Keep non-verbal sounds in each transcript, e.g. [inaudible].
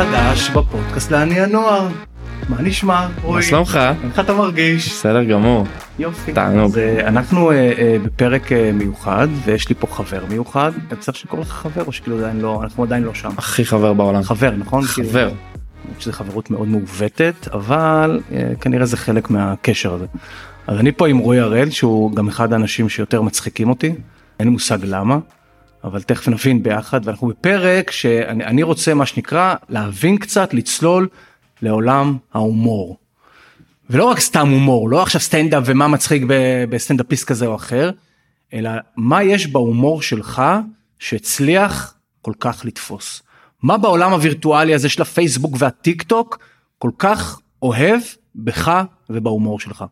חדש בפודקאסט לעני הנוער. מה נשמע? מה? שלומך? איך אתה מרגיש? בסדר גמור. יופי. תענוג. אה, אנחנו אה, אה, בפרק מיוחד ויש לי פה חבר מיוחד. אתה צריך שקורא לך חבר או שכאילו עדיין לא, אנחנו עדיין לא שם. הכי חבר בעולם. חבר נכון? חבר. כאילו, שזה חברות מאוד מעוותת אבל אה, כנראה זה חלק מהקשר הזה. אז אני פה עם רועי הראל שהוא גם אחד האנשים שיותר מצחיקים אותי. אין לי מושג למה. אבל תכף נבין ביחד ואנחנו בפרק שאני אני רוצה מה שנקרא להבין קצת לצלול לעולם ההומור. ולא רק סתם הומור לא עכשיו סטנדאפ ומה מצחיק בסטנדאפיסט כזה או אחר אלא מה יש בהומור שלך שהצליח כל כך לתפוס. מה בעולם הווירטואלי הזה של הפייסבוק והטיק טוק כל כך אוהב בך ובהומור שלך.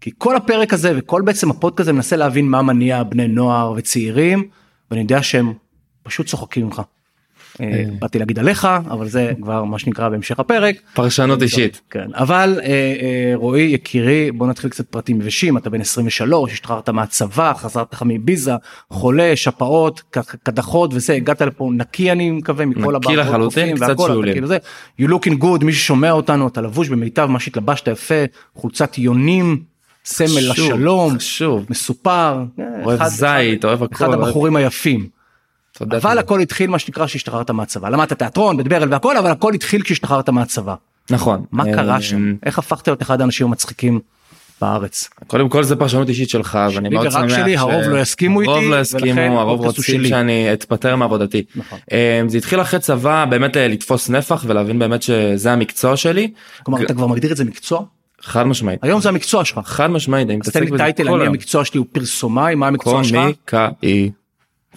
כי כל הפרק הזה וכל בעצם הפודקאסט הזה מנסה להבין מה מניע בני נוער וצעירים ואני יודע שהם פשוט צוחקים ממך. אה, באתי להגיד עליך אבל זה כבר מה שנקרא בהמשך הפרק. פרשנות אישית. כן אבל אה, אה, רועי יקירי בוא נתחיל קצת פרטים יבשים אתה בן 23 השתחררת מהצבא חזרת לך מביזה חולה שפעות קדחות וזה הגעת לפה נקי אני מקווה מכל נקי הבעיות לחלוטין, רופאים קצת שיעולים. כאילו you looking good מי ששומע אותנו אתה לבוש במיטב מה שהתלבשת יפה חולצת יונים סמל חשוב, לשלום חשוב. מסופר אוהב אחד- זית, אוהב הכל. אחד אוהב- הבחורים היפים. תודה. אבל תודה. הכל התחיל מה שנקרא שהשתחררת מהצבא למדת תיאטרון בית ברל והכל אבל הכל התחיל כשהשתחררת מהצבא. נכון. מה אה, קרה שם? איך הפכת להיות אחד האנשים המצחיקים בארץ? קודם כל זה פרשנות אישית שלך ואני מאוד שמח. שלי, ש- הרוב לא יסכימו איתי, הרוב לא יסכימו, הרוב רוצים. שאני אתפטר מעבודתי. נכון. אה, זה התחיל אחרי צבא באמת אה, לתפוס נפח ולהבין באמת שזה המקצוע שלי. כלומר אתה כבר מגדיר את זה מקצוע? חד משמעית. היום זה המקצוע שלך. חד משמעית. אני אז תן מתעסק לי בזה טייטל, כל היום. המקצוע שלי הוא פרסומאי, מה המקצוע שלך? קומיקאי.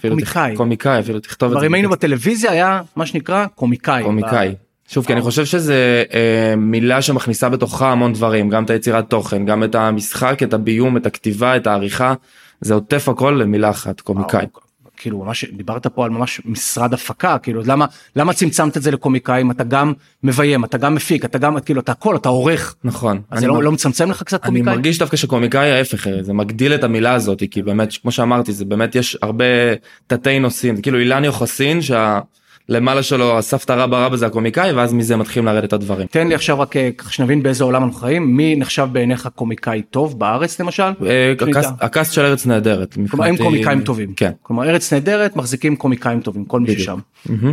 קומיקאי. קומיקאי אפילו תכתוב את כבר זה. אם היינו בטלוויזיה היה מה שנקרא קומיקאי. קומיקאי. שוב כי אני חושב שזה אה, מילה שמכניסה בתוכה המון דברים גם את היצירת תוכן גם את המשחק את הביום את הכתיבה את העריכה זה עוטף הכל למילה אחת קומיקאי. כאילו ממש דיברת פה על ממש משרד הפקה כאילו למה למה צמצמת את זה לקומיקאים אתה גם מביים אתה גם מפיק אתה גם כאילו אתה הכל אתה עורך. נכון. אז אני זה לא מר- לא מצמצם לך קצת אני קומיקאי? מרגיש דווקא שקומיקאי ההפך אה, זה מגדיל את המילה הזאת כי באמת כמו שאמרתי זה באמת יש הרבה תתי נושאים כאילו אילן יוחסין שהלמעלה שלו הסבתא רבא רבא זה הקומיקאי ואז מזה מתחילים לרדת הדברים. תן לי עכשיו רק אה, ככה שנבין באיזה עולם אנחנו חיים מי נחשב בעיניך קומיקאי טוב בארץ למשל? אה. הקאסט- של ארץ נהדרת. כלומר הם קומיקאים טובים. כן. כלומר ארץ נהדרת מחזיקים קומיקאים טובים כל מי. ששם.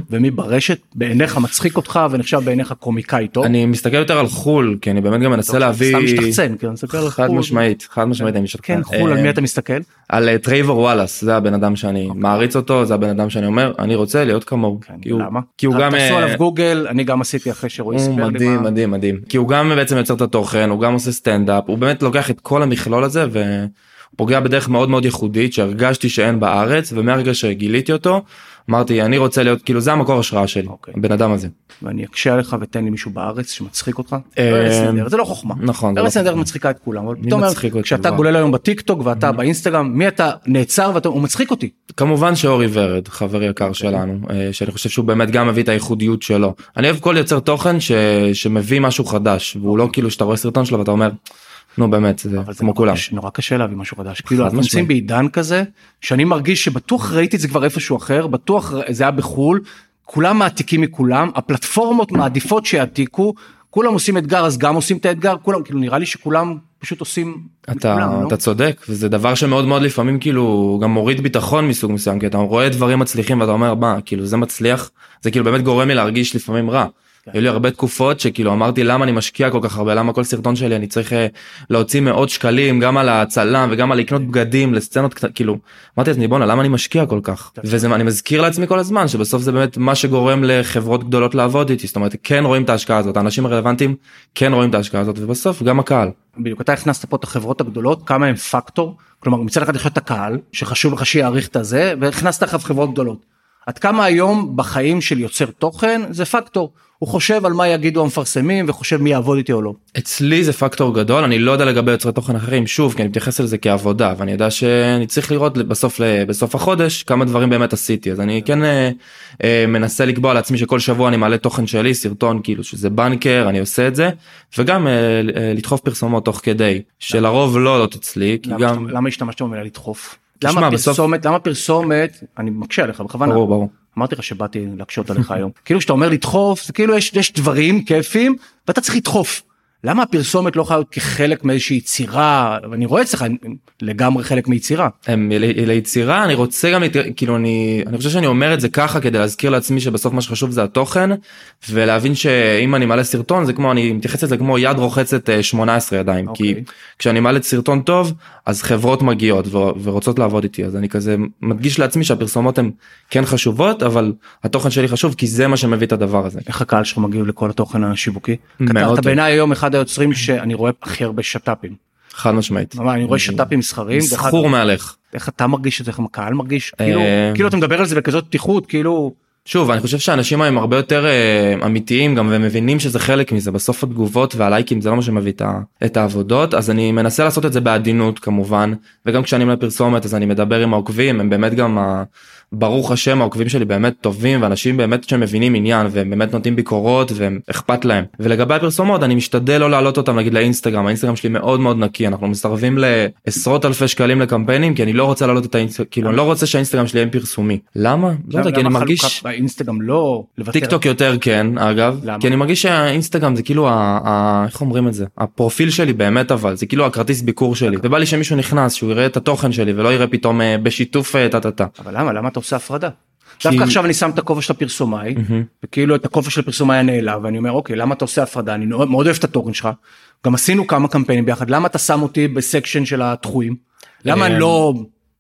ומי ברשת בעיניך מצחיק אותך ונחשב בעיניך קומיקאי טוב. אני מסתכל יותר על חו"ל כי אני באמת גם מנסה להביא סתם משתחצן חד חו"ל. משמעית חד משמעית אני משתתף. כן חו"ל על מי אתה מסתכל? על אה, טרייבור וואלאס זה הבן אדם שאני אוקיי. מעריץ אותו זה הבן אדם שאני אומר אני רוצה להיות כמוהו. כי הוא- למה? כי הוא גם תעשו אה, עליו גוגל אני גם עשיתי אחרי שרועי סיפר לי מדהים מה- מדהים מדהים כי הוא גם בעצם יוצר את התוכן הוא גם עושה סטנדאפ הוא באמת לוקח את כל המכלול הזה ופוגע בדרך מאוד מאוד ייחודית שהרגשתי שאין בארץ ומהרגע שגיליתי אותו אמרתי אני רוצה להיות כאילו זה המקור השראה שלי אוקיי. הבן אדם הזה. ואני אקשה עליך ותן לי מישהו בארץ שמצחיק אותך. אה, ארץ נהדרת, זה לא חוכמה. נכון, ארץ לא נהדרת חוכמה. מצחיקה את כולם. אבל פתאום? כשאתה. גולל היום בטיק טוק ואתה באינסטגרם מי אתה נעצר ואתה הוא מצחיק אותי. כמובן שאורי ורד חבר יקר שלנו אה, שאני חושב שהוא באמת גם מביא את הייחודיות שלו אני אוהב כל יוצר תוכן. שמביא משהו חדש והוא לא כאילו שאתה רואה סרטון שלו ואתה אומר נו באמת זה כמו כולם. נורא קשה להביא משהו חדש. כאילו אנחנו. נמצאים בעידן כזה שאני מרגיש שבטוח ראיתי את זה כבר איפשהו אחר בטוח זה היה בחול כולם מעתיקים מכולם הפלטפורמות מעדיפות שיעתיקו כולם עושים אתגר אז גם עושים את האתגר כולם כאילו נראה לי שכולם פשוט עושים. אתה, מכולם, לא? אתה צודק וזה דבר שמאוד מאוד לפעמים כאילו גם מוריד ביטחון מסוג מסוים כי אתה רואה דברים מצליחים ואתה אומר מה כאילו זה מצליח זה כאילו באמת גורם לי להרגיש לפעמים רע. כן. היו לי הרבה תקופות שכאילו אמרתי למה אני משקיע כל כך הרבה? למה כל סרטון שלי? אני צריך אה, להוציא מאות שקלים גם על הצלם וגם על לקנות בגדים לסצנות קטנות. כאילו אמרתי לעצמי בואנה למה אני משקיע כל כך? וזה אני מזכיר לעצמי כל הזמן שבסוף זה באמת מה שגורם לחברות גדולות לעבוד איתי. זאת אומרת כן רואים את ההשקעה הזאת האנשים הרלוונטיים כן רואים את ההשקעה הזאת ובסוף גם הקהל. בדיוק אתה הכנסת פה את החברות הגדולות כמה הם פקטור כלומר מצד אחד יש את הקהל שחשוב לך שיעריך את הזה והכנסת לך חברות גדולות. עד כמה היום בחיים של יוצר תוכן זה פקטור הוא חושב על מה יגידו המפרסמים וחושב מי יעבוד איתי או לא. אצלי זה פקטור גדול אני לא יודע לגבי יוצרי תוכן אחרים שוב כי אני מתייחס לזה כעבודה ואני יודע שאני צריך לראות בסוף בסוף החודש כמה דברים באמת עשיתי אז אני כן אה, אה, מנסה לקבוע לעצמי שכל שבוע אני מעלה תוכן שלי סרטון כאילו שזה בנקר אני עושה את זה וגם אה, אה, לדחוף פרסומות תוך כדי שלרוב לא עולות אצלי כי למה, גם למה השתמשת במילה לדחוף? למה בסוף- פרסומת למה פרסומת אני מקשה עליך בכוונה ברור ברור אמרתי לך שבאתי להקשות עליך היום. כאילו כשאתה אומר לדחוף, זה כאילו יש, יש דברים כיפים ואתה צריך לדחוף. למה הפרסומת לא יכולה להיות כחלק מאיזושהי יצירה ואני רואה אצלך לגמרי חלק מיצירה. ליצירה אני רוצה גם כאילו אני אני חושב שאני אומר את זה ככה כדי להזכיר לעצמי שבסוף מה שחשוב זה התוכן ולהבין שאם אני מעלה סרטון זה כמו אני מתייחס לזה כמו יד רוחצת אה, 18 ידיים כי אוקיי. כשאני מעלה סרטון טוב אז חברות מגיעות ו- ורוצות לעבוד איתי אז אני כזה מדגיש לעצמי שהפרסומות הן כן חשובות אבל התוכן שלי חשוב כי זה מה שמביא את הדבר הזה. איך הקהל שלך מגיב לכל התוכן השיווקי? מאוד. בעיניי היום אחד היוצרים שאני רואה הכי הרבה שת"פים. חד משמעית. אני רואה שת"פים מסחריים. אגב, סחור מהלך. איך אתה מרגיש את זה, איך הקהל מרגיש? כאילו, אה, כאילו אתה מדבר על זה בכזאת פתיחות, כאילו, שוב אני חושב שאנשים היום הרבה יותר אה, אמיתיים גם ומבינים שזה חלק מזה בסוף התגובות והלייקים זה לא מה שמביא את, העבודות אז אני מנסה לעשות את זה בעדינות כמובן וגם כשאני עולה פרסומת אז אני מדבר עם העוקבים הם באמת גם. ברוך השם העוקבים שלי באמת טובים ואנשים באמת שמבינים עניין והם באמת נותנים ביקורות והם אכפת להם ולגבי הפרסומות אני משתדל לא להעלות אותם נגיד לאינסטגרם האינסטגרם שלי מאוד מאוד נקי אנחנו מסרבים לעשרות אלפי שקלים לקמפיינים כי אני לא רוצה להעלות את האינסטגרם כאילו אני לא רוצה שהאינסטגרם שלי יהיה פרסומי למה לא יודע כי אני מרגיש. באינסטגרם לא? טיק טוק יותר כן אגב למה? כי אני מרגיש שהאינסטגרם זה כאילו ה, ה, איך אומרים את זה הפרופיל שלי באמת אבל זה כאילו הכרטיס ביקור שלי ובא לי שמישהו נכנס שהוא יראה את התוכן שלי ולא יראה פתאום אה, בשיתוף אה, טה טה טה. אבל למה? למה אתה עושה הפרדה? דווקא עכשיו אני שם את הכובע של הפרסומאי. וכאילו את הכובע של הפרסומאי הנעלב, ואני אומר אוקיי למה אתה עושה הפרדה? אני מאוד אוהב את התוכן שלך, גם עשינו כמה קמפיינים ביחד, למה אתה שם אותי בסקשן של הדחויים? למה אני אה, לא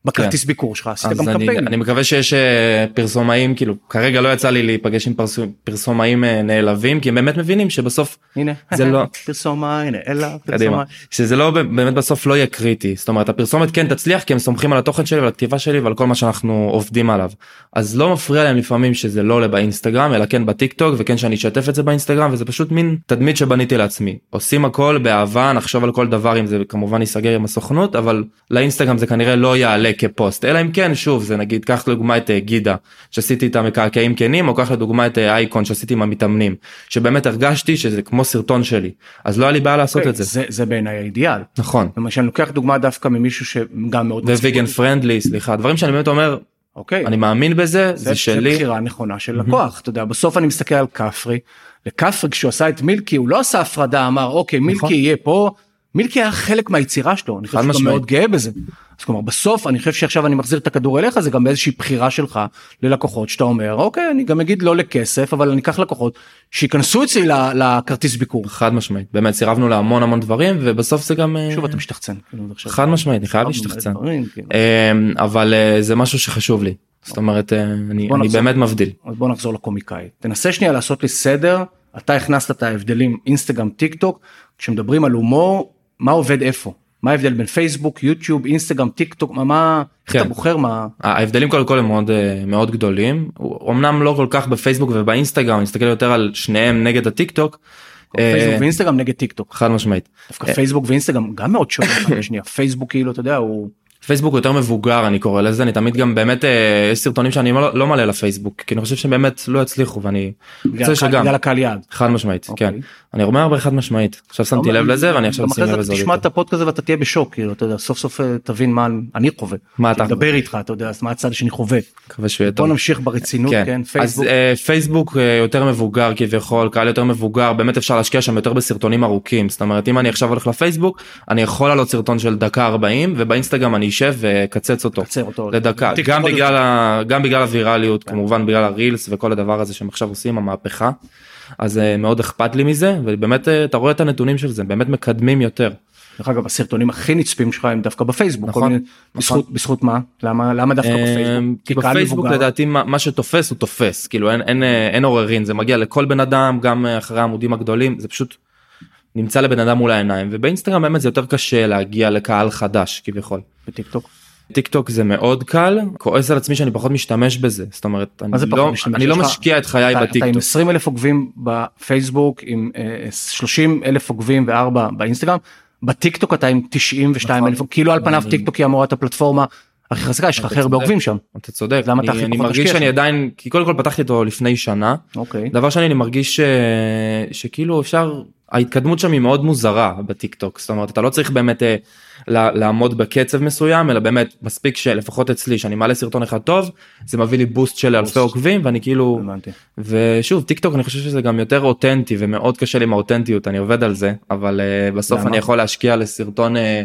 בכרטיס ביקור שלך? עשית גם אני, קמפיין. אני מקווה שיש אה, פרסומאים כאילו כרגע לא יצא לי להיפגש עם פרס, פרסומאים אה, נעלבים כי הם באמת מבינים שבסוף הנה, זה לא- [laughs] פרסומאי, הנה, אלא [laughs] פרסומאי. שזה לא באמת בסוף לא יהיה קריטי זאת אומרת הפרסומת כן תצליח כי הם סומכים על התוכן שלי ועל הכתיבה שלי ועל כל מה שאנחנו עובדים עליו אז לא מפריע להם לפעמים שזה לא עולה באינסטגרם אלא כן בטיק טוק וכן שאני אשתף את זה באינסטגרם וזה פשוט מין תדמית שבניתי לעצמי עושים הכל באהבה נחשוב על כל דבר אם זה כמובן ייסגר עם הסוכנות אבל לאינסטגרם זה כנראה לא יעלה כפוסט אלא אם כן שוב זה נגיד קח לדוגמה את אה, גידה שעשיתי את המקעקעים כנים או קח לדוגמה את אה, אייקון שעשיתי עם המתאמנים שבאמת הרגשתי שזה כמו סרטון שלי אז לא היה לי בעיה לעשות אוקיי, את זה זה זה בעיניי האידיאל. נכון. למשל אני לוקח דוגמה דווקא ממישהו שגם מאוד וויגן. פרנדלי סליחה דברים שאני באמת אומר אוקיי. אני מאמין בזה זה, זה שלי בחירה נכונה של לקוח אתה יודע בסוף אני מסתכל על כפרי וכפרי כשהוא עשה את מילקי הוא לא עשה הפרדה אמר אוקיי מילקי נכון. יהיה פה מילקי היה חלק מהיצירה שלו אני חושב שהוא משמעית. מאוד גאה בזה. אז כלומר בסוף אני חושב שעכשיו אני מחזיר את הכדור אליך זה גם באיזושהי בחירה שלך ללקוחות שאתה אומר אוקיי אני גם אגיד לא לכסף אבל אני אקח לקוחות שייכנסו אצלי לכרטיס ביקור. חד משמעית באמת סירבנו להמון המון דברים ובסוף זה גם אה, שוב אתה משתחצן. כאילו, חד משמעית אני חייב להשתחצן כאילו. אמ, אבל אה, זה משהו שחשוב לי זאת אומרת אה, אני אני. באמת מבדיל אז בוא נחזור לקומיקאי תנסה שנייה לעשות לי סדר אתה הכנסת את ההבדלים אינסטגרם טיק טוק כשמדברים על הומור מה עובד איפה מה ההבדל בין פייסבוק יוטיוב אינסטגרם טיק טוק מה מה איך כן. אתה בוחר מה ההבדלים קודם כל הם מאוד אה, מאוד גדולים אמנם לא כל כך בפייסבוק ובאינסטגרם אני מסתכל יותר על שניהם נגד הטיק טוק. אה, פייסבוק ואינסטגרם נגד טיק טוק חד משמעית דווקא פייסבוק ואינסטגרם גם מאוד מהשני. [coughs] פייסבוק כאילו אתה יודע הוא פייסבוק יותר מבוגר אני קורא לזה אני תמיד גם באמת אה, יש סרטונים שאני לא, לא מעלה לפייסבוק כי אני חושב שבאמת לא יצליחו ואני רוצה שגם בגלל הקהל יעד. חד משמעית אוקיי. כן אני אומר הרבה חד משמעית עכשיו שמתי לב לזה ואני עכשיו אחרי לב זה לזה תשמע. את הפודקאסט הזה ואתה תהיה בשוק כאילו אתה יודע סוף סוף אה, תבין מה אני חווה. מה אתה דבר איתך אתה יודע אז מה הצד שאני חווה. מקווה שהוא יהיה בוא. נמשיך ברצינות כן אז פייסבוק. אה, פייסבוק אה, יותר מבוגר כביכול קהל יותר מבוגר באמת אפשר להשקיע שם יותר בסרטונים ארוכים זאת אומרת אם אני עכשיו הולך לפייסבוק אני יכול לעלות סרטון של דקה 40 ובאינסטגרם אני אשב ואקצץ אותו אותו. לדקה גם בגלל ה... גם בגלל הווירליות כמובן בגלל הרילס וכל הדבר הזה שהם עכשיו עושים המהפכה אז אה, מאוד אכפת לי מזה ובאמת אה, אתה רואה את הנתונים של זה באמת מקדמים יותר. דרך אגב הסרטונים הכי נצפים שלך הם דווקא בפייסבוק. נכון, מיני- בזכות בזכות מה? למה למה דווקא אה, בפייסבוק? כי בפייסבוק מבוגר. לדעתי מה מה שתופס הוא תופס כאילו אין אין אה, אין עוררין זה מגיע לכל בן אדם גם אחרי העמודים הגדולים זה פשוט נמצא לבן אדם מול העיניים ובאינסטגרם באמת זה יותר קשה להגיע לקהל חדש כביכול. בטיק טוק. טיק טוק זה מאוד קל כועס על עצמי שאני פחות משתמש בזה זאת אומרת אני לא? אני לא משקיע את חיי אתה- בטיק אתה עם טוק 20 אלף עוקבים בפייסבוק עם אה, 30 אלף עוקבים וארבע באינסטגרם. בטיק טוק אתה עם 92 אלף כאילו על פניו טיק טוק היא אמורה להיות הפלטפורמה הכי חזקה יש לך הכי הרבה. עוקבים שם. אתה צודק, למה אתה אני, הכי אני פחות מרגיש משקיע שאני שם? עדיין, כי קודם כל פתחתי אותו לפני שנה, אוקיי. דבר שני אני מרגיש ש... שכאילו אפשר, ההתקדמות שם היא מאוד מוזרה בטיק טוק, זאת אומרת אתה לא צריך באמת אה, לעמוד בקצב מסוים, אלא באמת מספיק שלפחות אצלי שאני מעלה סרטון אחד טוב, זה מביא לי boost של אלפי עוקבים ואני כאילו, הבנתי. ושוב טיק טוק אני חושב שזה גם יותר אותנטי ומאוד קשה לי עם האותנטיות, אני עובד על זה, אבל אה, בסוף למה? אני יכול להשקיע לסרטון, אה,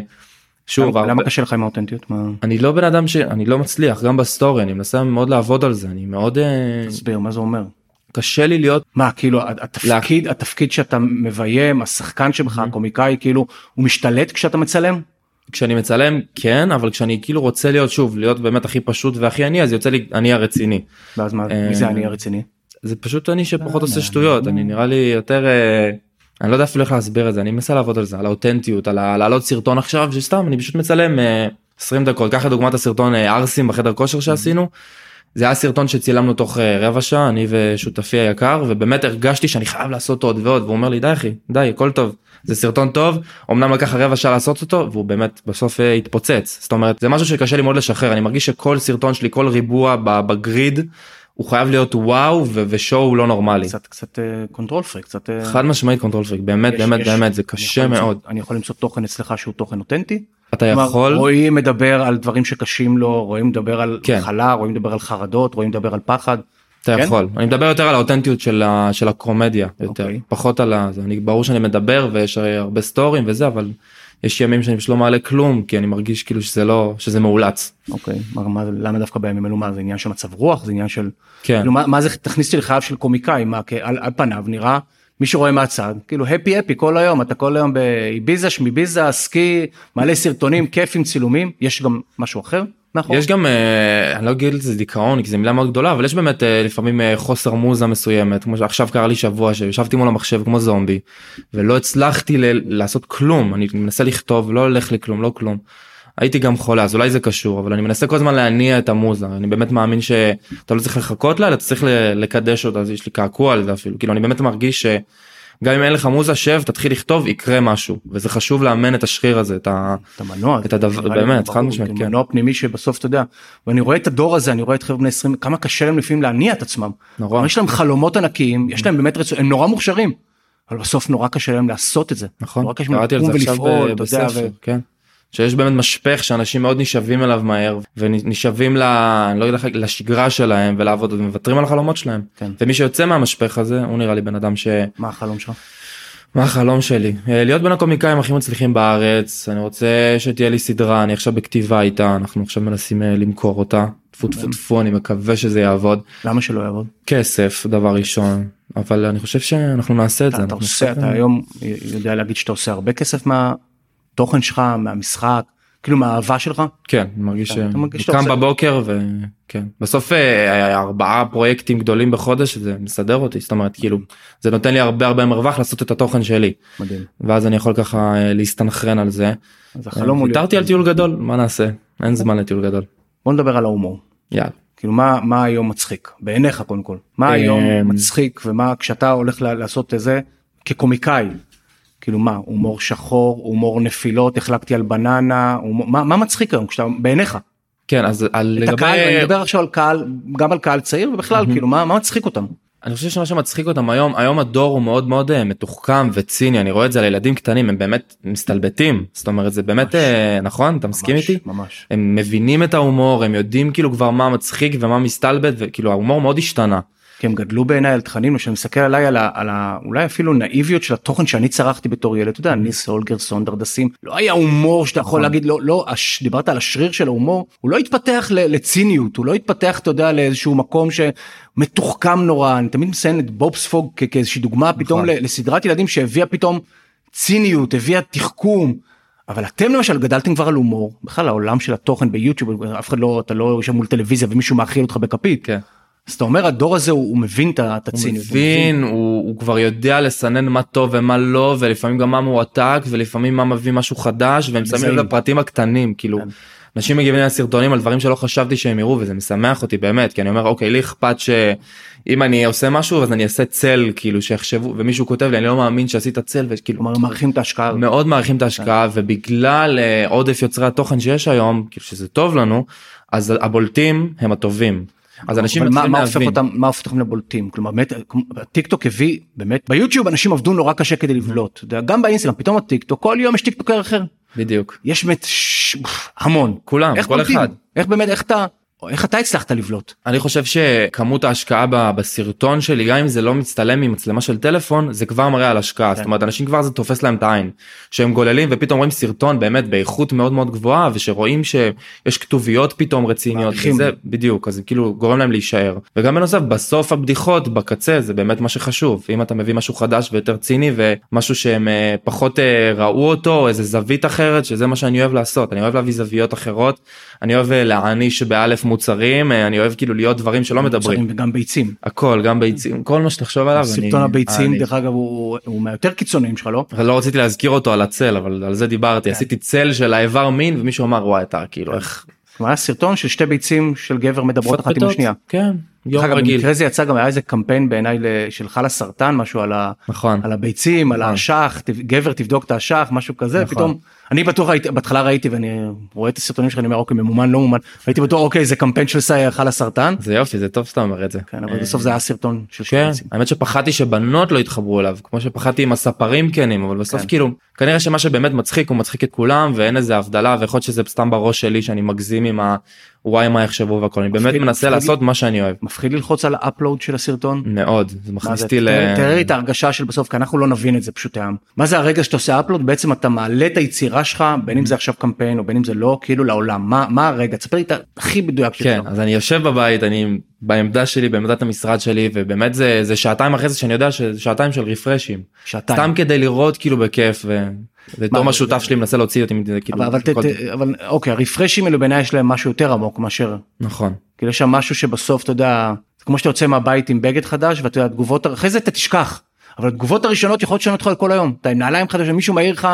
שוב, למה- הרבה- קשה לך עם האותנטיות? מה? אני לא בן אדם שאני לא מצליח גם בסטורי אני מנסה מאוד לעבוד על זה אני מאוד אה, תסביר מה זה אומר. קשה לי להיות מה כאילו התפקיד התפקיד שאתה מביים השחקן שבך הקומיקאי כאילו הוא משתלט כשאתה מצלם? כשאני מצלם כן אבל כשאני כאילו רוצה להיות שוב להיות באמת הכי פשוט והכי עני אז יוצא לי אני הרציני ואז מה אה, מי זה אני הרציני? זה פשוט אני שפחות אה, עושה שטויות אני נראה לי יותר אני לא יודע אפילו איך להסביר את זה אני מנסה לעבוד על זה על האותנטיות על להעלות סרטון עכשיו שסתם אני פשוט מצלם אה, 20 דקות. קח לדוגמת הסרטון אה, ערסים בחדר כושר שעשינו. זה היה סרטון שצילמנו תוך אה, רבע שעה אני ושותפי היקר ובאמת הרגשתי שאני חייב לעשות עוד ועוד והוא אומר לי די אחי די הכל טוב זה סרטון טוב. אמנם לקח רבע שעה לעשות אותו והוא באמת בסוף אה, התפוצץ. זאת אומרת זה משהו שקשה לי מאוד לשחרר אני מרגיש שכל סרטון שלי כל ריבוע בגריד הוא חייב להיות וואו ו show לא נורמלי קצת קצת control freak קצת אה, חד משמעית control freak באמת יש- באמת יש- באמת זה אני קשה למצוא- מאוד אני יכול למצוא תוכן אצלך שהוא תוכן אותנטי? אתה כלומר, יכול רועי מדבר על דברים שקשים לו רואים מדבר על כן. מחלה רואים מדבר על חרדות רואים מדבר על פחד. אתה כן? יכול אני מדבר יותר על האותנטיות של, ה, של הקומדיה יותר אוקיי. פחות על ה... זה, אני ברור שאני מדבר ויש הרבה סטורים וזה אבל יש ימים שאני פשוט לא מעלה כלום כי אני מרגיש כאילו שזה לא שזה מאולץ. אוקיי מה, מה, למה דווקא בימים אלו? מה זה עניין של מצב רוח? זה עניין של כן. כאילו, מה, מה זה תכניס אותי לחייו של קומיקאי? מה כי על, על פניו נראה מי שרואה מהצד כאילו הפי הפי כל היום. אתה כל היום באביזה שמיביזה סקי מעלה סרטונים כיף עם צילומים. יש גם משהו אחר. נכון. יש גם אה, אני לא אגיד לזה דיכאון כי זו מילה מאוד גדולה אבל יש באמת אה, לפעמים אה, חוסר מוזה מסוימת כמו שעכשיו קרה לי שבוע שישבתי מול המחשב כמו זומבי ולא הצלחתי ל- לעשות כלום אני מנסה לכתוב לא הולך לי כלום לא כלום. הייתי גם חולה אז אולי זה קשור אבל אני מנסה כל הזמן להניע את המוזה אני באמת מאמין שאתה לא צריך לחכות לה אתה צריך לקדש אותה אז יש לי קעקוע על זה אפילו כאילו אני באמת מרגיש שגם אם אין לך מוזה שב תתחיל לכתוב יקרה משהו וזה חשוב לאמן את השריר הזה את. את המנוע את הדבר- באמת, חד משמעית, כן. מנוע פנימי שבסוף אתה יודע ואני רואה את הדור הזה אני רואה את חבר'ה בני 20 כמה קשה להם לפעמים להניע את עצמם. נורא. יש להם חלומות ענקיים יש להם באמת רצון הם נורא מוכשרים. אבל בסוף נורא קשה להם לעשות את זה. נכון, נורא קשה להם ולפעול, ב- אתה יודע, בספר, ו- כן. שיש באמת משפך שאנשים מאוד נשאבים אליו מהר ונשאבים ל... לא לך, לשגרה שלהם ולעבוד ומוותרים על החלומות שלהם. כן. ומי שיוצא מהמשפך הזה הוא נראה לי בן אדם ש... מה החלום שלך? מה החלום שלי? אה, להיות בין הקומיקאים הכי מצליחים בארץ, אני רוצה שתהיה לי סדרה, אני עכשיו בכתיבה איתה, אנחנו עכשיו מנסים אה, למכור אותה. טפו טפו טפו, אני מקווה שזה יעבוד. למה שלא יעבוד? כסף, דבר ראשון, אבל אני חושב שאנחנו נעשה את זה. אתה עושה אתה היום יודע להגיד שאתה עושה הרבה כסף מהתוכן שלך מהמשחק כאילו מהאהבה שלך. כן, אני מרגיש כן, שקם בבוקר וכן. בסוף אה, ארבעה פרויקטים גדולים בחודש זה מסדר אותי, זאת אומרת כאילו זה נותן לי הרבה הרבה מרווח לעשות את התוכן שלי. מדהים. ואז אני יכול ככה אה, להסתנכרן על זה. אז החלום הוא ויתרתי על טיול גדול, מה נעשה? אין זמן לטיול גדול. בוא נדבר על ההומור. יאללה. כאילו מה מה היום מצחיק בעיניך קודם כל מה אה, היום מצחיק ומה כשאתה הולך לעשות את זה כקומיקאי. כאילו מה הומור שחור הומור נפילות החלקתי על בננה הומור, מה, מה מצחיק היום כשאתה בעיניך. כן, אז על את הקהל, אני לגבי... מדבר עכשיו על קהל גם על קהל צעיר ובכלל כאילו מה, מה מצחיק אותם. אני חושב שמה שמצחיק אותם היום, היום הדור הוא מאוד מאוד אה, מתוחכם וציני, אני רואה את זה על ילדים קטנים, הם באמת מסתלבטים. זאת אומרת זה באמת, ממש. אה, נכון? אתה מסכים ממש, איתי? ממש. הם מבינים את ההומור הם יודעים כאילו כבר מה מצחיק ומה מסתלבט וכאילו ההומור מאוד השתנה. כי הם גדלו בעיניי על תכנים כשאני מסתכל עליי על, ה, על ה, אולי אפילו נאיביות של התוכן שאני צרכתי בתור ילד. אתה יודע ניס הולגרסון דרדסים לא היה הומור שאתה יכול להגיד לא לא הש, דיברת על השריר של ההומור הוא לא התפתח ל, לציניות הוא לא התפתח אתה יודע לאיזשהו מקום שמתוחכם נורא. אני תמיד מציין את בוב ספוג כ- כאיזושהי דוגמה פתאום ל- לסדרת ילדים שהביאה פתאום ציניות הביאה תחכום. אבל אתם למשל גדלתם כבר על הומור? בכלל העולם של התוכן ביוטיוב אף אחד לא אתה לא יושב מול טלוויזיה ומישהו מאכיל אותך בכפית. כן. אז אתה אומר הדור הזה הוא, הוא מבין את ה- את הוא הציניות. מבין, הוא, הוא כבר יודע לסנן מה טוב ומה לא ולפעמים גם מה מועתק ולפעמים מה מביא משהו חדש והם שמים. לב לפרטים הקטנים כאילו. כן. אנשים מגיבים לסרטונים על דברים שלא חשבתי שהם יראו וזה משמח אותי באמת כי אני אומר אוקיי לי אכפת שאם אני עושה משהו אז אני אעשה צל כאילו שיחשבו ומישהו כותב לי אני לא מאמין שעשית צל וכאילו מעריכים את ההשקעה. מאוד מעריכים את ההשקעה ובגלל אה, עודף יוצרי התוכן שיש היום כאילו שזה טוב לנו אז הבולטים הם הטובים. אז אנשים מתחילים מה הופך להבין. אותם מה הופך אותם לבולטים כלומר באמת טיק טוק הביא באמת ביוטיוב אנשים עבדו נורא קשה כדי לבלוט יודע, גם באינסטגרם פתאום הטיק טוק כל יום יש טיק טוקר אחר בדיוק. יש באמת ש... המון כולם, איך כל בולטים? אחד. איך באמת איך אתה איך אתה הצלחת לבלוט? אני חושב שכמות ההשקעה ב- בסרטון שלי גם אם זה לא מצטלם ממצלמה של טלפון זה כבר מראה על השקעה. זאת אומרת אנשים כבר זה תופס להם את העין. שהם גוללים ופתאום רואים סרטון באמת באיכות מאוד מאוד גבוהה ושרואים שיש כתוביות פתאום רציניות. וזה בדיוק אז זה כאילו גורם להם להישאר. וגם בנוסף בסוף הבדיחות בקצה זה באמת מה שחשוב. אם אתה מביא משהו חדש ויותר ציני ומשהו שהם אה, פחות אה, ראו אותו או איזה זווית אחרת שזה מה שאני אוהב לעשות. אני אוהב להביא זוויות אחרות. אני אוהב אה, להעניש באלף מוצרים אה, אני אוהב כאילו להיות דברים שלא מדברים וגם ביצים הכל גם ביצים כל מה שתחשוב עליו. סרטון אני- הביצים אני- דרך אגב הוא הוא מהיותר קיצוניים שלך לא לא רציתי להזכיר אותו על הצל אבל על זה דיברתי כן. עשיתי צל של האיבר מין ומישהו אמר וואי אתה כאילו איך. היה סרטון של שתי ביצים של גבר מדברות אחת עם. השנייה. כן. יום אגב, רגיל. במקרה זה יצא גם היה איזה קמפיין בעיניי של חלה סרטן משהו על ה... נכון. על הביצים על נכון. האשך תב- גבר תבדוק את האשך משהו כזה נכון. פתאום אני בטוח הייתי בהתחלה ראיתי ואני רואה את הסרטונים שלך אני אומר אוקיי ממומן לא ממומן הייתי בטוח אוקיי זה קמפיין של סי חלה סרטן זה יופי זה טוב שאתה אומר את זה. כן, אבל בסוף זה היה סרטון של כן. האמת שפחדתי שבנות לא יתחברו אליו כמו שפחדתי עם הספרים כנים אבל בסוף כן. כאילו כנראה שמה שבאמת מצחיק הוא מצחיק את כולם ואין איזה הבדלה ויכול להיות שזה סתם בראש שלי שאני מגזים עם הוואי מה יחשבו והכל אני באמת מנסה. לעשות מה שאני אוהב מפחיד ללחוץ על ה upload של הסרטון. מאוד זה מכניס? אותי ל... תאר לי את ההרגשה של בסוף כי אנחנו לא נבין את זה פשוט העם. מה זה הרגע שאתה עושה אפלוד בעצם אתה מעלה את היצירה שלך בין אם זה עכשיו קמפיין או בין אם זה לא כאילו לעולם. מה מה הרגע? תספר לי את הכי מדויק כן שלך. אז אני יושב בבית אני בעמדה שלי בעמדת המשרד שלי ובאמת זה זה שעתיים אחרי זה שאני יודע שזה שעתיים של רפרשים. שעתיים. סתם כדי לראות כאילו בכיף ו... ותום השותף שלי מנסה להוציא אותי מזה כאילו אבל אבל אבל אוקיי הרפרשים האלו בעיניי יש להם משהו יותר עמוק מאשר נכון. כאילו יש שם משהו שבסוף אתה יודע כמו שאתה יוצא מהבית עם בגד חדש ואתה יודע תגובות אחרי זה אתה תשכח אבל התגובות הראשונות יכולות לשנות אותך כל היום. אתה עם נעליים חדשות מישהו מעיר לך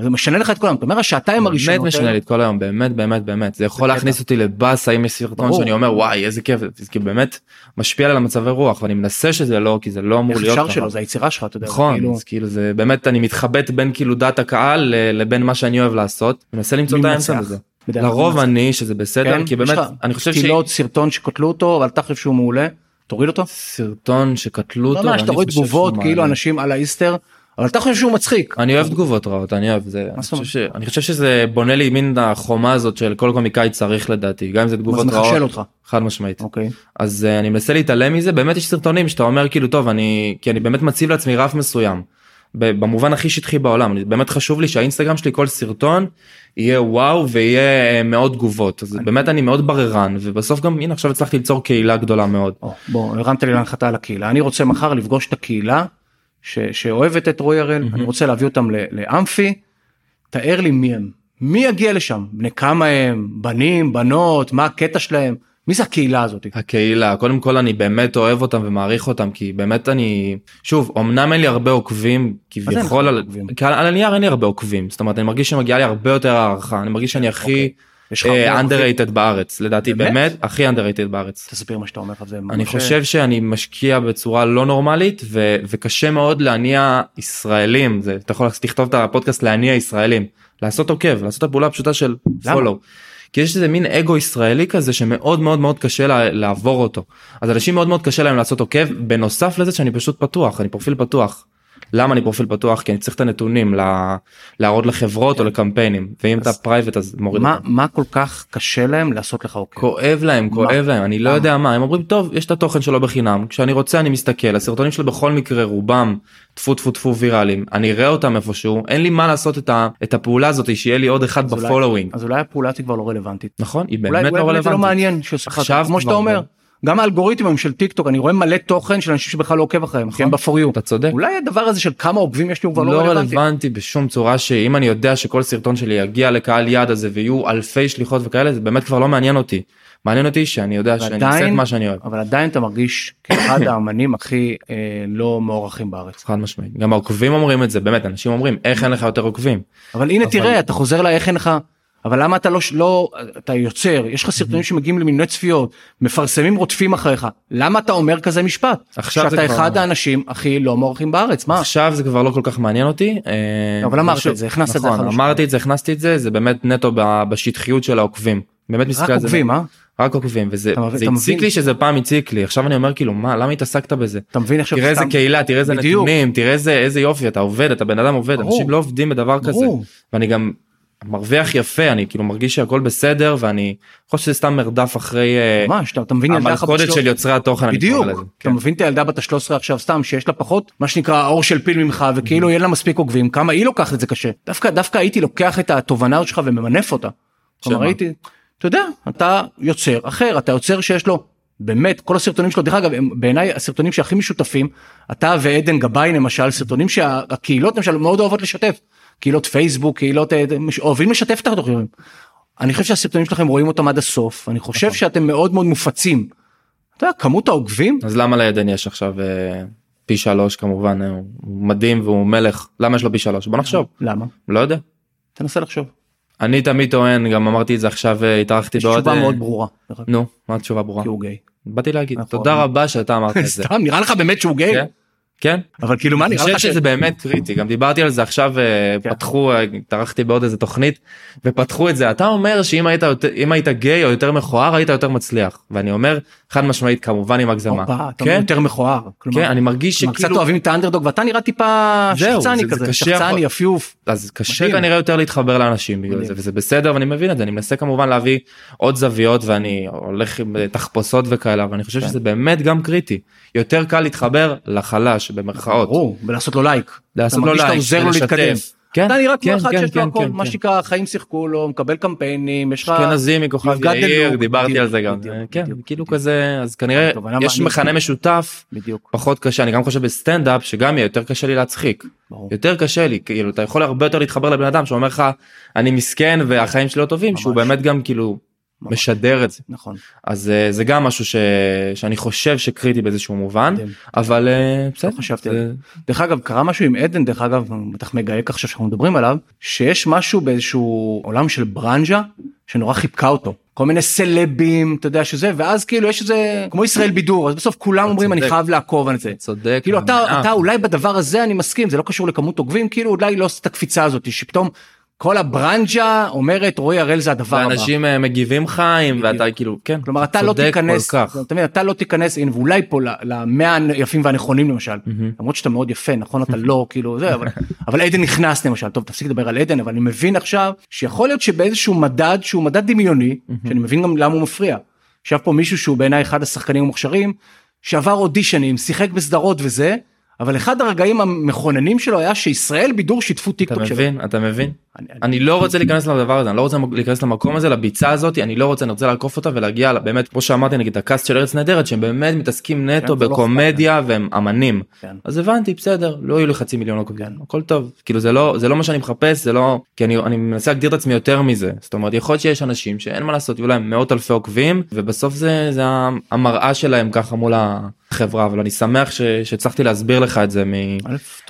זה משנה לך את כל היום אתה אומר השעתיים באמת הראשונות משנה האלו- לי את כל היום באמת באמת באמת זה יכול. להכניס אותי לבאסה אם יש סרטון. שאני אומר וואי איזה כיף זה כאילו באמת משפיע על המצבי רוח ואני מנסה שזה לא כי זה לא אמור להיות ככה. שלא זה היצירה שלך אתה יודע נכון כאילו, אז כאילו זה באמת אני מתחבט בין כאילו דעת הקהל לבין מה שאני אוהב לעשות מנסה למצוא את האמצע? בזה. כלל לרוב. אני שזה בסדר כן? כי באמת אני חושב ש... סרטון שקוטלו אותו אבל אתה חושב שהוא מעולה תוריד אותו. סרטון שקטלו אותו. ממש אתה רואה תגובות כאילו. אנשים על האיסטר אבל אתה חושב שהוא מצחיק. אני אוהב תגובות רעות אני אוהב זה אני זאת חושב, ש... אני חושב שזה בונה לי מין החומה הזאת של כל קומיקאי צריך לדעתי גם אם זה מה תגובות זה מחשל רעות אותך. חד משמעית אוקיי. אז uh, אני מנסה להתעלם מזה באמת יש סרטונים שאתה אומר כאילו טוב אני כי אני באמת מציב לעצמי רף מסוים. ב- במובן הכי שטחי בעולם באמת חשוב לי שהאינסטגרם שלי כל סרטון יהיה וואו ויהיה אה, מאות תגובות אז באמת אני מאוד בררן ובסוף גם הנה עכשיו הצלחתי ליצור קהילה גדולה מאוד. או, בוא הרמת לי להנחתה על הקהילה אני רוצה מחר לפגוש את הקהילה ש, שאוהבת את רועי הראל אני רוצה להביא אותם ל- לאמפי. תאר לי מי הם. מי יגיע לשם? בני כמה הם? בנים? בנות? מה הקטע שלהם? מי זה הקהילה הזאת. הקהילה. קודם כל אני באמת אוהב אותם ומעריך אותם כי באמת אני שוב אמנם אין לי הרבה עוקבים כביכול על, על, על הנייר אין לי הרבה עוקבים. זאת אומרת אני מרגיש שמגיעה לי הרבה יותר הערכה. אני מרגיש שאני הכי אוקיי. עוקבים? underrated בארץ לדעתי באמת? הכי underrated בארץ. תסביר מה שאתה אומר זה אני חושב שאני משקיע בצורה לא נורמלית וקשה מאוד להניע ישראלים זה אתה יכול לכתוב את הפודקאסט להניע ישראלים לעשות עוקב לעשות את הפעולה הפשוטה של follow. כי יש איזה מין אגו ישראלי כזה שמאוד מאוד מאוד קשה לה, לעבור אותו אז אנשים מאוד מאוד קשה להם לעשות עוקב בנוסף לזה שאני פשוט פתוח אני פרופיל פתוח. למה אני פרופיל פתוח כי אני צריך את הנתונים לה- להראות לחברות או לקמפיינים ואם אתה private אז מוריד מה אותם. מה כל כך קשה להם לעשות לך עוקב. כואב להם כואב להם אני לא למה? יודע מה הם אומרים טוב יש את התוכן שלו בחינם כשאני רוצה אני מסתכל הסרטונים שלו בכל מקרה רובם טפו טפו טפו ויראליים אני אראה אותם איפשהו אין לי מה לעשות את, ה, את הפעולה הזאת שיהיה לי עוד אחד אז אולי- ב following אז אולי הפעולה היא כבר לא רלוונטית. נכון היא אולי באמת אולי לא באמת זה לא רלוונטית. מעניין שעושה עכשיו כמו שאתה אומר. גם האלגוריתמים של טיק טוק אני רואה מלא תוכן של אנשים שבכלל לא עוקב אחריהם הם ב for you. אתה צודק. אולי הדבר הזה של כמה עוקבים יש לי הוא כבר לא לא רלוונטי. רלוונטי בשום צורה שאם אני יודע שכל סרטון שלי יגיע לקהל יעד הזה ויהיו אלפי שליחות וכאלה זה באמת כבר לא מעניין אותי. מעניין אותי שאני יודע שאני עושה את מה שאני אוהב. אבל עדיין אתה מרגיש כאחד [coughs] האמנים הכי אה, לא מוערכים בארץ. חד משמעית גם העוקבים אומרים את זה באמת אנשים אומרים איך אין לך יותר עוקבים. אבל הנה אבל- תראה אתה חוזר לאיך אין לך אבל למה אתה לא, לא אתה יוצר, יש לך סרטונים שמגיעים למיליוני צפיות, מפרסמים רודפים אחריך, למה אתה אומר כזה משפט? עכשיו שאתה כבר- אחד האנשים הכי לא מוערכים בארץ, מה? עכשיו זה כבר לא כל כך מעניין אותי. אה, אבל אמרת עכשיו- את זה, הכנסת את זה נכון, אחד אמרתי את זה, הכנסתי את זה, זה באמת נטו ב- בשטחיות של העוקבים. באמת מסתכל רק על זה. עוקבים, אה? רק עוקבים וזה זה הציק? לי שזה פעם הציק לי עכשיו אני אומר כאילו מה למה התעסקת בזה אתה מבין עכשיו תראה איזה קהילה תראה איזה. נתונים תראה איזה איזה יופי אתה עובד אתה בן אדם עובד. אנשים לא עובדים בדבר כזה. ואני גם מרוויח יפה אני כאילו מרגיש שהכל בסדר ואני חושב שזה סתם מרדף אחרי אה, ממש, אתה- אתה מבין המלכודת שלוש- של יוצרי התוכן בדיוק. אתה כן. מבין את הילדה בת ה-13 עכשיו סתם שיש לה פחות מה שנקרא אור של פיל ממך וכאילו יהיה לה מספיק עוקבים כמה היא לוקחת את זה קשה דווקא דווקא הייתי לוקח את התובנה שלך וממנף אותה. כלומר? הייתי אתה יודע אתה יוצר אחר אתה יוצר שיש לו באמת כל הסרטונים שלו דרך אגב הם בעיניי הסרטונים שהכי משותפים אתה ועדן גבאי למשל סרטונים שהקהילות למשל מאוד אוהבות לשתף קהילות פייסבוק קהילות אה, אוהבים לשתף את התוכניות. אני חושב שהסרטונים שלכם רואים אותם עד הסוף אני חושב שאתם מאוד מאוד מופצים. אתה יודע כמות העוקבים אז למה לעדן יש עכשיו אה, פי שלוש כמובן אה, הוא מדהים והוא מלך למה יש לו פי שלוש בוא נחשוב למה לא יודע תנסה לחשוב. אני תמיד טוען גם אמרתי את זה עכשיו אה, התארחתי יש בעוד תשובה אה, מאוד ברורה. נו מה התשובה ברורה כי הוא גיי. באתי להגיד נכון. תודה רבה שאתה אמרת את זה. [laughs] סתם נראה לך באמת שהוא גיי? כן? אבל כאילו מה אני נראה חושב לך שזה באמת קריטי גם דיברתי על זה עכשיו אה, כן. פתחו אה, התארחתי בעוד איזה תוכנית ופתחו את זה אתה אומר שאם היית אם היית גיי או יותר מכוער היית יותר מצליח ואני אומר חד משמעית כמובן עם הגזמה. אתה כן? יותר מכוער. כלומר, כן אני מרגיש כלומר, קצת שכאילו אוהבים את האנדרדוג ואתה נראה טיפה שחצני זה- זה כזה, שחצני יפיוף. אז קשה. כנראה יותר להתחבר לאנשים בגלל. זה וזה בסדר ואני מבין את זה אני מנסה כמובן להביא עוד זוויות ואני הולך עם אה, תחפושות וכאלה אבל אני חושב כן. שזה באמת גם קריטי יותר קל להתחבר לחלש במרכאות. ברור, ולעשות לו לייק. לעשות אתה לו מרגיש שאתה לייק עוזר לו. להתקדם. כן, אתה נראה כמו אחד שיש לו כן, הכל, כן, מה כן. שנקרא חיים שיחקו לו, מקבל קמפיינים, יש לך... אשכנזי מכוכב יאיר. דיברתי על זה גם כן כאילו. כזה אז כנראה יש. מכנה משותף פחות קשה אני גם חושב בסטנדאפ שגם יהיה יותר קשה לי להצחיק. יותר קשה לי כאילו אתה יכול הרבה יותר להתחבר לבן אדם שאומר לך אני מסכן והחיים שלי לא טובים שהוא ממש. באמת גם כאילו ממש. משדר את זה נכון. אז אה, זה גם משהו ש... שאני חושב שקריטי באיזשהו מובן מדהים. אבל אה, בסדר לא חשבתי זה- דרך אגב קרה משהו עם עדן דרך אגב בטח מגייק עכשיו שאנחנו מדברים עליו שיש משהו באיזשהו עולם של ברנז'ה שנורא חיבקה אותו כל מיני סלבים אתה יודע שזה ואז כאילו יש איזה כמו ישראל בידור אז בסוף כולם אומרים אני צודק. חייב לעקוב על זה. צודק כאילו אתה אתה אולי בדבר הזה אני מסכים זה לא קשור לכמות עוקבים כאילו אולי לא עושה את הקפיצה הזאת שפתאום כל הברנז'ה אומרת רועי הראל זה הדבר הבא. ואנשים אה, מגיבים חיים ואתה כאילו כן כלומר אתה לא תיכנס. אתה מבין, אתה לא תיכנס, הנה ואולי פה למאה היפים והנכונים למשל, למרות שאתה מאוד יפה נכון? אתה לא כאילו זה אבל [laughs] אבל עדן נכנס למשל. טוב תפסיק לדבר על עדן אבל אני מבין עכשיו שיכול להיות שבאיזשהו מדד שהוא מדד דמיוני שאני מבין גם למה הוא מפריע. ישב פה מישהו שהוא בעיניי אחד השחקנים המוכשרים שעבר אודישנים שיחק בסדרות וזה אבל אחד הרגעים המכוננים שלו היה שישראל בידור שיתפו טיק אתה טוק שלו. מבין? אתה מבין אני- אני- לא רוצה להיכנס לדבר הזה אני לא רוצה להיכנס למקום הזה לביצה הזאת אני לא רוצה אני רוצה לעקוף אותה ולהגיע לה- באמת כמו שאמרתי נגיד ה cast של ארץ נהדרת שהם באמת מתעסקים נטו כן, זה לא בקומדיה והם אמנים. כן. אז הבנתי בסדר לא יהיו לי חצי מיליון עוקבים. הכל טוב. כאילו זה לא זה לא מה שאני מחפש זה לא כי אני אני מנסה להגדיר את עצמי יותר מזה. זאת אומרת יכול להיות שיש אנשים שאין מה לעשות יהיו להם מאות אלפי עוקבים ובסוף זה זה המראה שלהם ככה מול החברה אבל אני שמח ש- שהצלחתי להסביר לך את זה.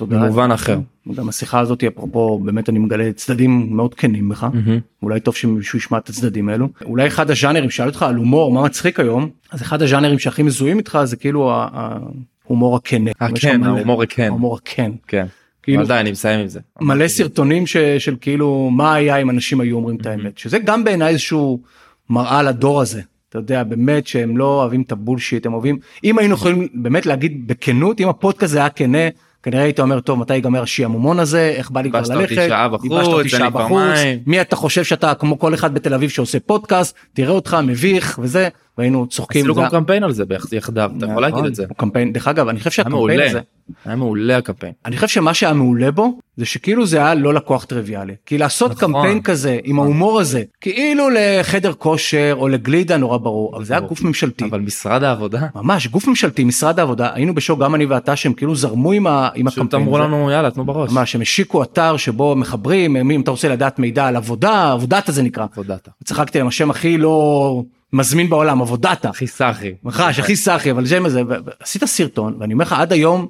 ממובן אחר. גם השיחה הזאת אפרופו באמת אני מגלה צדדים מאוד כנים בך מהמם. אולי טוב שמישהו ישמע את הצדדים האלו אולי אחד הז'אנרים שאל אותך על הומור מה מצחיק היום אז אחד הז'אנרים שהכי מזוהים איתך זה כאילו ההומור הכנה. הכן ההומור הכן ההומור הכן. כן. כאילו- די אני מסיים עם זה. מלא סרטונים ש, של כאילו מה היה אם אנשים היו אומרים את האמת שזה גם בעיניי איזשהו מראה לדור הזה. אתה יודע באמת שהם לא אוהבים את הבולשיט הם אוהבים אם היינו יכולים באמת להגיד בכנות אם הפודקאסט היה כנה כנראה היית אומר טוב מתי ייגמר השעמומון הזה? איך בא לי כבר ללכת? ייבשת אותי שעה בחוץ. מי אתה חושב שאתה כמו כל אחד בתל אביב שעושה פודקאסט? תראה אותך מביך וזה והיינו צוחקים. עשינו גם קמפיין על זה יחדיו אתה יכול להגיד נכון, את זה. קמפיין דרך אגב אני חושב שהקמפיין. הזה היה מעולה הקמפיין. אני חושב שמה שהיה מעולה בו זה שכאילו זה היה לא לקוח טריוויאלי כי לעשות נכון. קמפיין כזה עם ההומור הזה כאילו לחדר כושר או לגלידה נורא ברור אבל זה היה גוף ממשלתי אבל משרד העבודה. ממש גוף ממשלתי משרד העבודה היינו בשוק גם אני ואתה שהם כאילו זרמו עם, ה, עם פשוט הקמפיין אמרו הזה. לנו יאללה תנו בראש. ממש הם השיקו אתר שבו מחברים אם אתה רוצה לדעת מידע על עבודה עבודתה זה נקרא עבודתה. צחקתי להם השם הכי לא מזמין בעולם עבודתה הכי סאחי. ממש הכי סאחי אבל זה מזה עשית סרטון ואני אומר לך עד היום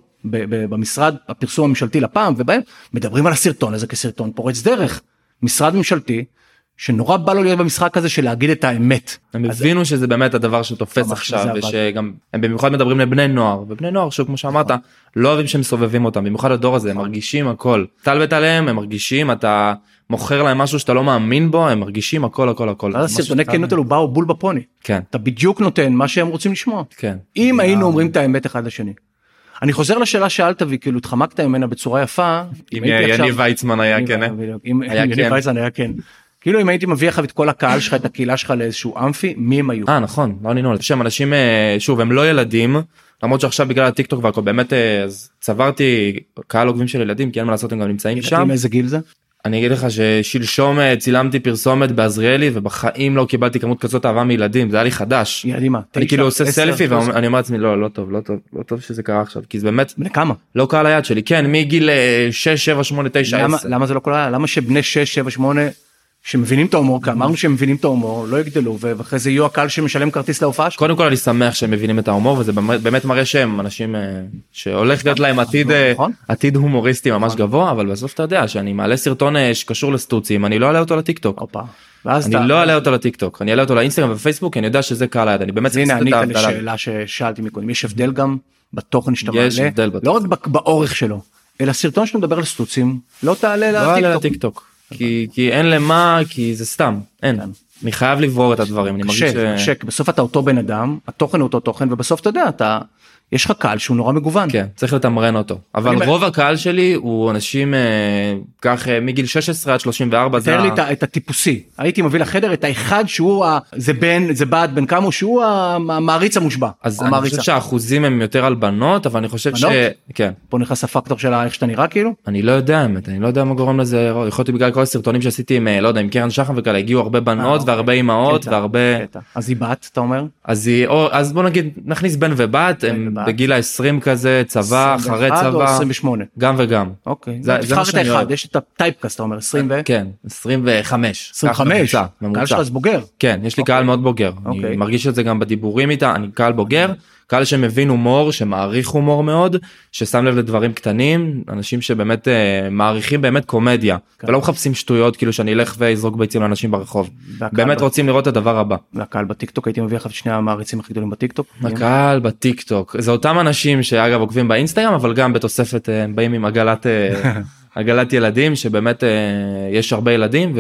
במשרד הפרסום הממשלתי לפ"ם ובהם מדברים על הסרטון הזה כסרטון פורץ דרך משרד ממשלתי שנורא בא לו להיות במשחק הזה של להגיד את האמת. הם הבינו שזה באמת הדבר שתופס עכשיו. ושגם הם במיוחד מדברים לבני נוער ובני נוער שכמו שאמרת לא אוהבים שהם סובבים אותם במיוחד הדור הזה הם מרגישים הכל. טלבט עליהם הם מרגישים אתה מוכר להם משהו שאתה לא מאמין בו הם מרגישים הכל הכל הכל. אז הסרטוני כנות האלו באו בול בפוני. כן אתה בדיוק נותן מה שהם רוצים לשמוע. כן. אם היינו אומרים את האמת אחד לשני. אני חוזר לשאלה שאלת וכאילו התחמקת ממנה בצורה יפה. אם יניב ויצמן היה כן. אם יניב. ויצמן היה כן. כאילו אם הייתי מביא לך את כל הקהל שלך את הקהילה שלך לאיזשהו אמפי מי הם היו. אה נכון לא זה שהם אנשים אה, שוב הם לא ילדים למרות שעכשיו בגלל הטיק טוק והכל באמת אה, צברתי קהל עוקבים של ילדים כי אין מה לעשות הם גם נמצאים שם. איזה גיל זה? אני אגיד לך ששלשום אה, צילמתי פרסומת בעזריאלי ובחיים לא קיבלתי כמות כזאת אהבה מילדים זה היה לי חדש. מה? אני כאילו עושה סלפי? ואני אומר לעצמי לא לא טוב לא טוב לא טוב שזה קרה עכשיו כי זה באמת כמה? לא קהל היד שלי כן מגיל אה, 6 7 8 9 למה 10. למה זה לא קורה? למה שבני 6 7 8 שמבינים את ההומור כי אמרנו שהם מבינים את ההומור לא יגדלו ואחרי זה יהיו הקהל שמשלם כרטיס להופעה שלך. קודם כל אני שמח שהם מבינים את ההומור וזה באמת מראה שהם אנשים אה, שהולך להיות להם עתיד אה, נכון. עתיד הומוריסטי ממש גבוה אבל בסוף אתה יודע שאני מעלה סרטון אה, שקשור לסטוצים אני לא אעלה אותו לטיק טוק. אני לא אעלה אותו לטיק טוק אני אעלה אותו לאינסטגרם ופייסבוק כי אני יודע שזה קהל היעד אני באמת הנה צריך לעשות ענית את ההבדלה. לשאלה ששאלתי מקודם יש הבדל גם בתוכן שאתה מעלה. לא רק באורך שלו אלא סרטון שאתה מדבר על סטוצים לא תעלה לא לטיקטוק. לטיק טוק כי כי אין למה כי זה סתם אין כן. אני חייב לברור את הדברים אני מרגיש קשה, ש... קשה, כי בסוף אתה אותו בן אדם התוכן הוא אותו תוכן ובסוף אתה יודע אתה יש לך קהל שהוא נורא מגוון. כן צריך לתמרן אותו אבל רוב הקהל שלי הוא אנשים אה, כך אה, מגיל 16 עד 34 זה תאר לי את הטיפוסי הייתי מביא לחדר את האחד שהוא ה- זה בן זה בת בן כמה הוא שהוא המעריץ המושבע. אז אני. חושב שהאחוזים הם יותר על בנות אבל אני חושב ש... כן. פה נכנס הפקטור של איך שאתה נראה כאילו. אני לא יודע האמת אני לא יודע מה גורם לזה יכול להיות בגלל כל הסרטונים שעשיתי עם אה, לא יודע עם קרן שחם וכאלה הגיעו הרבה בנות אה, והרבה אימהות והרבה. אז היא בת אתה אומר? אז היא או אז בוא נגיד נכניס בן ובת הם. בגיל ה-20 כזה צבא אחרי 21 או צבא 28. גם וגם. אוקיי. זה- זה מה תבחר את שאני האחד אוהב. יש את הטייפקאסט אתה אומר 20 ו... כן 25 כך 25. ממוצע, קהל. שלך אז בוגר. כן יש לי אוקיי. קהל מאוד בוגר אוקיי. אני מרגיש את זה גם בדיבורים איתה אני קהל בוגר קהל שמבין הומור שמעריך הומור מאוד ששם לב לדברים קטנים אנשים שבאמת אה, מעריכים באמת קומדיה כן. ולא מחפשים שטויות כאילו שאני אלך ואזרוק ביצים לאנשים ברחוב באמת ב- רוצים לראות את הדבר הבא. והקהל בטיקטוק הייתי מביא לך את שני המעריצים הכי גדולים בטיקטוק. הקהל בטיק טוק זה אותם אנשים שאגב עוקבים באינסטגרם אבל גם בתוספת אה, באים עם עגלת אה, [laughs] עגלת ילדים שבאמת אה, יש הרבה ילדים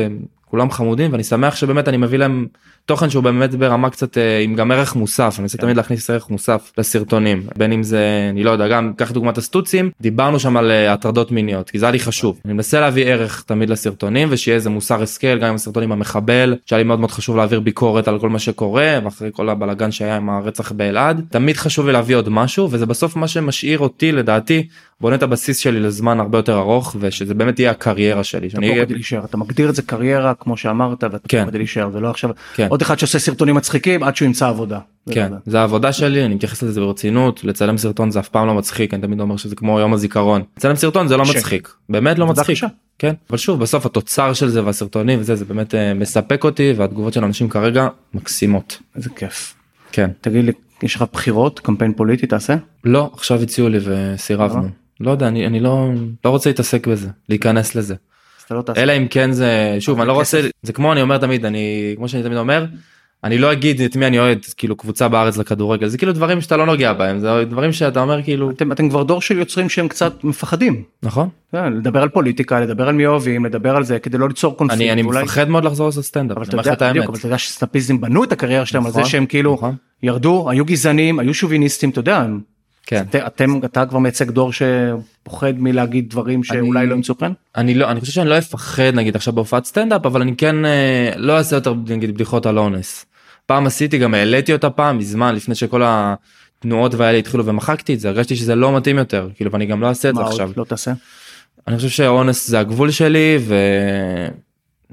וכולם חמודים ואני שמח שבאמת אני מביא להם תוכן שהוא באמת ברמה קצת אה, עם גם ערך מוסף. אני רוצה תמיד להכניס ערך מוסף לסרטונים בין אם זה אני לא יודע גם קח דוגמת הסטוצים דיברנו שם על אה, הטרדות מיניות כי זה היה לי חשוב. אני מנסה להביא ערך תמיד לסרטונים ושיהיה איזה מוסר השכל גם עם הסרטונים המחבל שהיה לי מאוד מאוד חשוב להעביר ביקורת על כל מה שקורה ואחרי כל הבלאגן שהיה עם הרצח באלעד. תמיד חשוב לי להביא עוד משהו וזה בסוף מה שמשאיר אותי לדעתי בונה את הבסיס שלי לזמן הרבה יותר ארוך ושזה באמת יהיה הקריירה שלי. אתה שאני אהיה- להישאר אתה מגדיר את זה קריירה כמו שאמרת ואתה כן. כדי להישאר זה לא עכשיו כן. עוד אחד שעושה סרטונים מצחיקים עד שהוא ימצא עבודה. כן לא- זה העבודה שלי אני מתייחס לזה ברצינות לצלם סרטון זה אף פעם לא מצחיק אני תמיד אומר שזה כמו יום הזיכרון לצלם סרטון זה לא. מצחיק באמת לא מצחיק. כן אבל שוב בסוף התוצר של זה והסרטונים וזה זה באמת אה, מספק אותי והתגובות של אנשים כרגע מקסימות איזה כיף. כן תגיד לי יש לך בחירות קמפיין פוליטי תעשה? לא עכשיו הציעו לי וסירבנו לא יודע אני אני לא לא רוצה להתעסק בזה להיכנס לזה לא. אלא אם כן זה שוב אני לא. רוצה זה כמו אני אומר תמיד אני כמו שאני תמיד אומר אני לא אגיד את מי אני אוהד כאילו קבוצה בארץ לכדורגל זה כאילו דברים שאתה לא נוגע בהם זה דברים שאתה אומר כאילו אתם אתם כבר דור של יוצרים שהם קצת מפחדים. נכון כן, לדבר על פוליטיקה לדבר על מי אוהבים לדבר על זה כדי לא ליצור קונפליקט. אני אני אולי- מפחד מאוד לחזור לעשות סטנדאפ אבל אתה יודע, בדיוק, אבל אתה יודע שסטאפיסטים בנו את הקריירה שלהם על זה נכון, שהם כאילו נכון. ירדו היו גזענים היו שוביניסטים אתה יודע הם- כן את- אתם אתה כבר מייצג דור שפוחד מלהגיד דברים שאולי אני- לא ימצאו חן. אני לא אני חושב שאני לא אפחד נגיד עכשיו בהופעת סטנדאפ אבל אני כן אה, לא אעשה יותר נגיד בדיחות על אונס. פעם עשיתי גם העליתי אותה פעם מזמן לפני שכל התנועות והאלה התחילו ומחקתי את זה הרגשתי שזה לא מתאים יותר כאילו ואני גם לא אעשה את זה מה עכשיו. עוד לא תעשה? אני חושב שאונס זה הגבול שלי ו...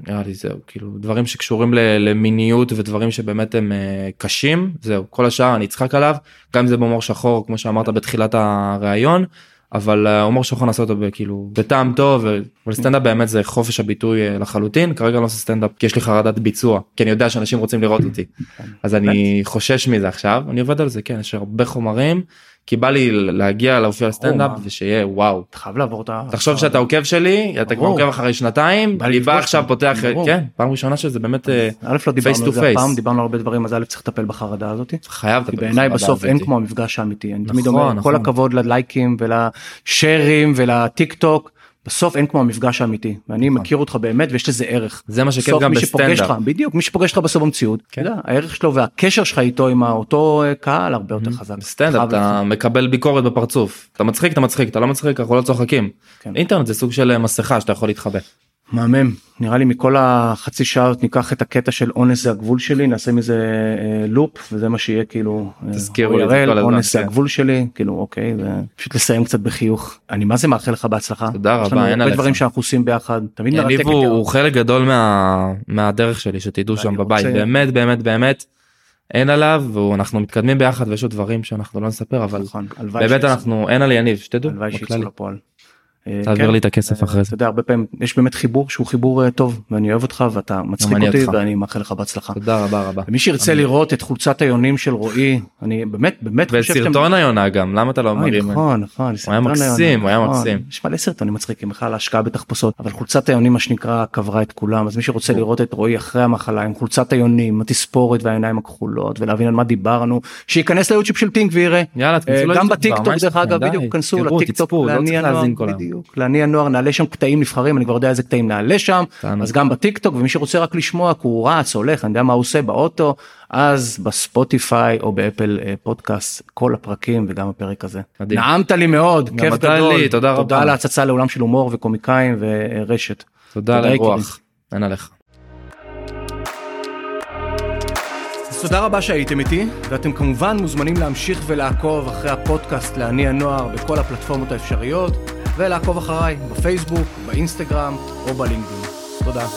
נראה לי זהו כאילו דברים שקשורים למיניות ודברים שבאמת הם אה, קשים זהו כל השאר אני אצחק עליו גם אם זה בהומור שחור כמו שאמרת בתחילת הראיון אבל אה, הומור שחור נעשה אותו כאילו בטעם טוב אבל סטנדאפ באמת זה חופש הביטוי אה, לחלוטין כרגע לא עושה סטנדאפ כי יש לי חרדת ביצוע כי אני יודע שאנשים רוצים לראות אותי. אז אני חושש מזה עכשיו אני עובד על זה כן יש הרבה חומרים כי בא לי להגיע להופיע סטנדאפ מה? ושיהיה וואו. אתה חייב לעבור את ה... תחשוב שאתה עוקב שלי אתה כבר. עוקב אחרי שנתיים אני בא עכשיו. פותח. כן פעם ראשונה שזה באמת to זה face. הפעם, דיברנו הרבה דברים, אז א' צריך לטפל בחרדה הזאת. חייב כי לטפל בעיניי בחרדה בסוף אין הזאת. כמו המפגש האמיתי. אני תמיד נכון, אומר, כל נכון. הכבוד ללייקים ול shares ולטיק טוק, בסוף אין כמו המפגש האמיתי. ואני מכיר אותך באמת ויש לזה ערך. זה מה שכיף גם בסטנדאפ. בדיוק, מי שפוגש אותך בסוף במציאות, כן. יודע, הערך שלו והקשר שלך איתו עם אותו אה, קהל הרבה יותר חזק. בסטנדאפ חייב אתה מקבל ביקורת בפרצוף אתה מצחיק אתה מצחיק אתה לא מצחיק אנחנו לא צוחקים. כן. אינטרנט זה סוג של אה, מסכה שאתה יכול להתחבא. מהמם. נראה לי מכל החצי שעה ניקח את הקטע של אונס זה הגבול שלי נעשה מזה אה, לופ וזה מה שיהיה כאילו אה, תזכירו כל הזמן, אונס זה כן. הגבול שלי כאילו אוקיי זה פשוט לסיים קצת בחיוך. אני מה זה מאחל לך בהצלחה? תודה יש רבה, לנו אין הרבה. דברים שאנחנו עושים ביחד. תמיד מרתק יניב. הוא הוא חלק גדול מה- מהדרך שלי שתדעו שם בבית. רוצה- באמת באמת באמת אין עליו ואנחנו מתקדמים ביחד ויש עוד דברים שאנחנו לא נספר אבל נכון, באמת אנחנו אין על יניב שתדעו תעביר כן. לי את הכסף אה, אחרי זה. אתה יודע הרבה פעמים יש באמת חיבור שהוא חיבור אה, טוב ואני אוהב אותך ואתה מצחיק אותי. ואני מאחל לך בהצלחה. תודה רבה רבה. ומי שירצה לראות את חולצת היונים של רועי אני באמת באמת חושב שאתם- סרטון היונה גם למה אתה לא אוי, מרים? נכון נכון הוא היה מקסים, הוא היה נכון. מקסים. יש מלא סרטונים מצחיקים בכלל ההשקעה בתחפושות אבל חולצת היונים מה שנקרא קברה את כולם אז מי שרוצה לראות את רועי אחרי המחלה עם חולצת היונים התספורת והעיניים הכחולות ולהבין על מה דיברנו שייכנס ליוטיוב של טינק ויראה יאללה אה, תכנסו גם ליוטיוב בטיק כבר, טוק מה יש דרך? אגב די, בדיוק כנסו תראו, בדיוק לעני הנוער נעלה שם קטעים נבחרים אני כבר יודע איזה קטעים נעלה שם. אז גם בטיק טוק ומי שרוצה רק לשמוע כי הוא רץ הולך אני יודע מה הוא עושה באוטו אז בספוטיפיי או באפל אה, פודקאסט כל הפרקים וגם הפרק הזה. מדהים. נעמת לי מאוד כיף גדול לי, תודה רבה. תודה על ההצצה לעולם של הומור וקומיקאים ורשת. תודה על. הרוח. אין עליך. אז תודה רבה שהייתם איתי ואתם כמובן מוזמנים להמשיך ולעקוב אחרי הפודקאסט לעני הנוער בכל הפלטפורמות האפשריות ולעקוב אחריי בפייסבוק באינסטגרם או בלינקדאין. תודה.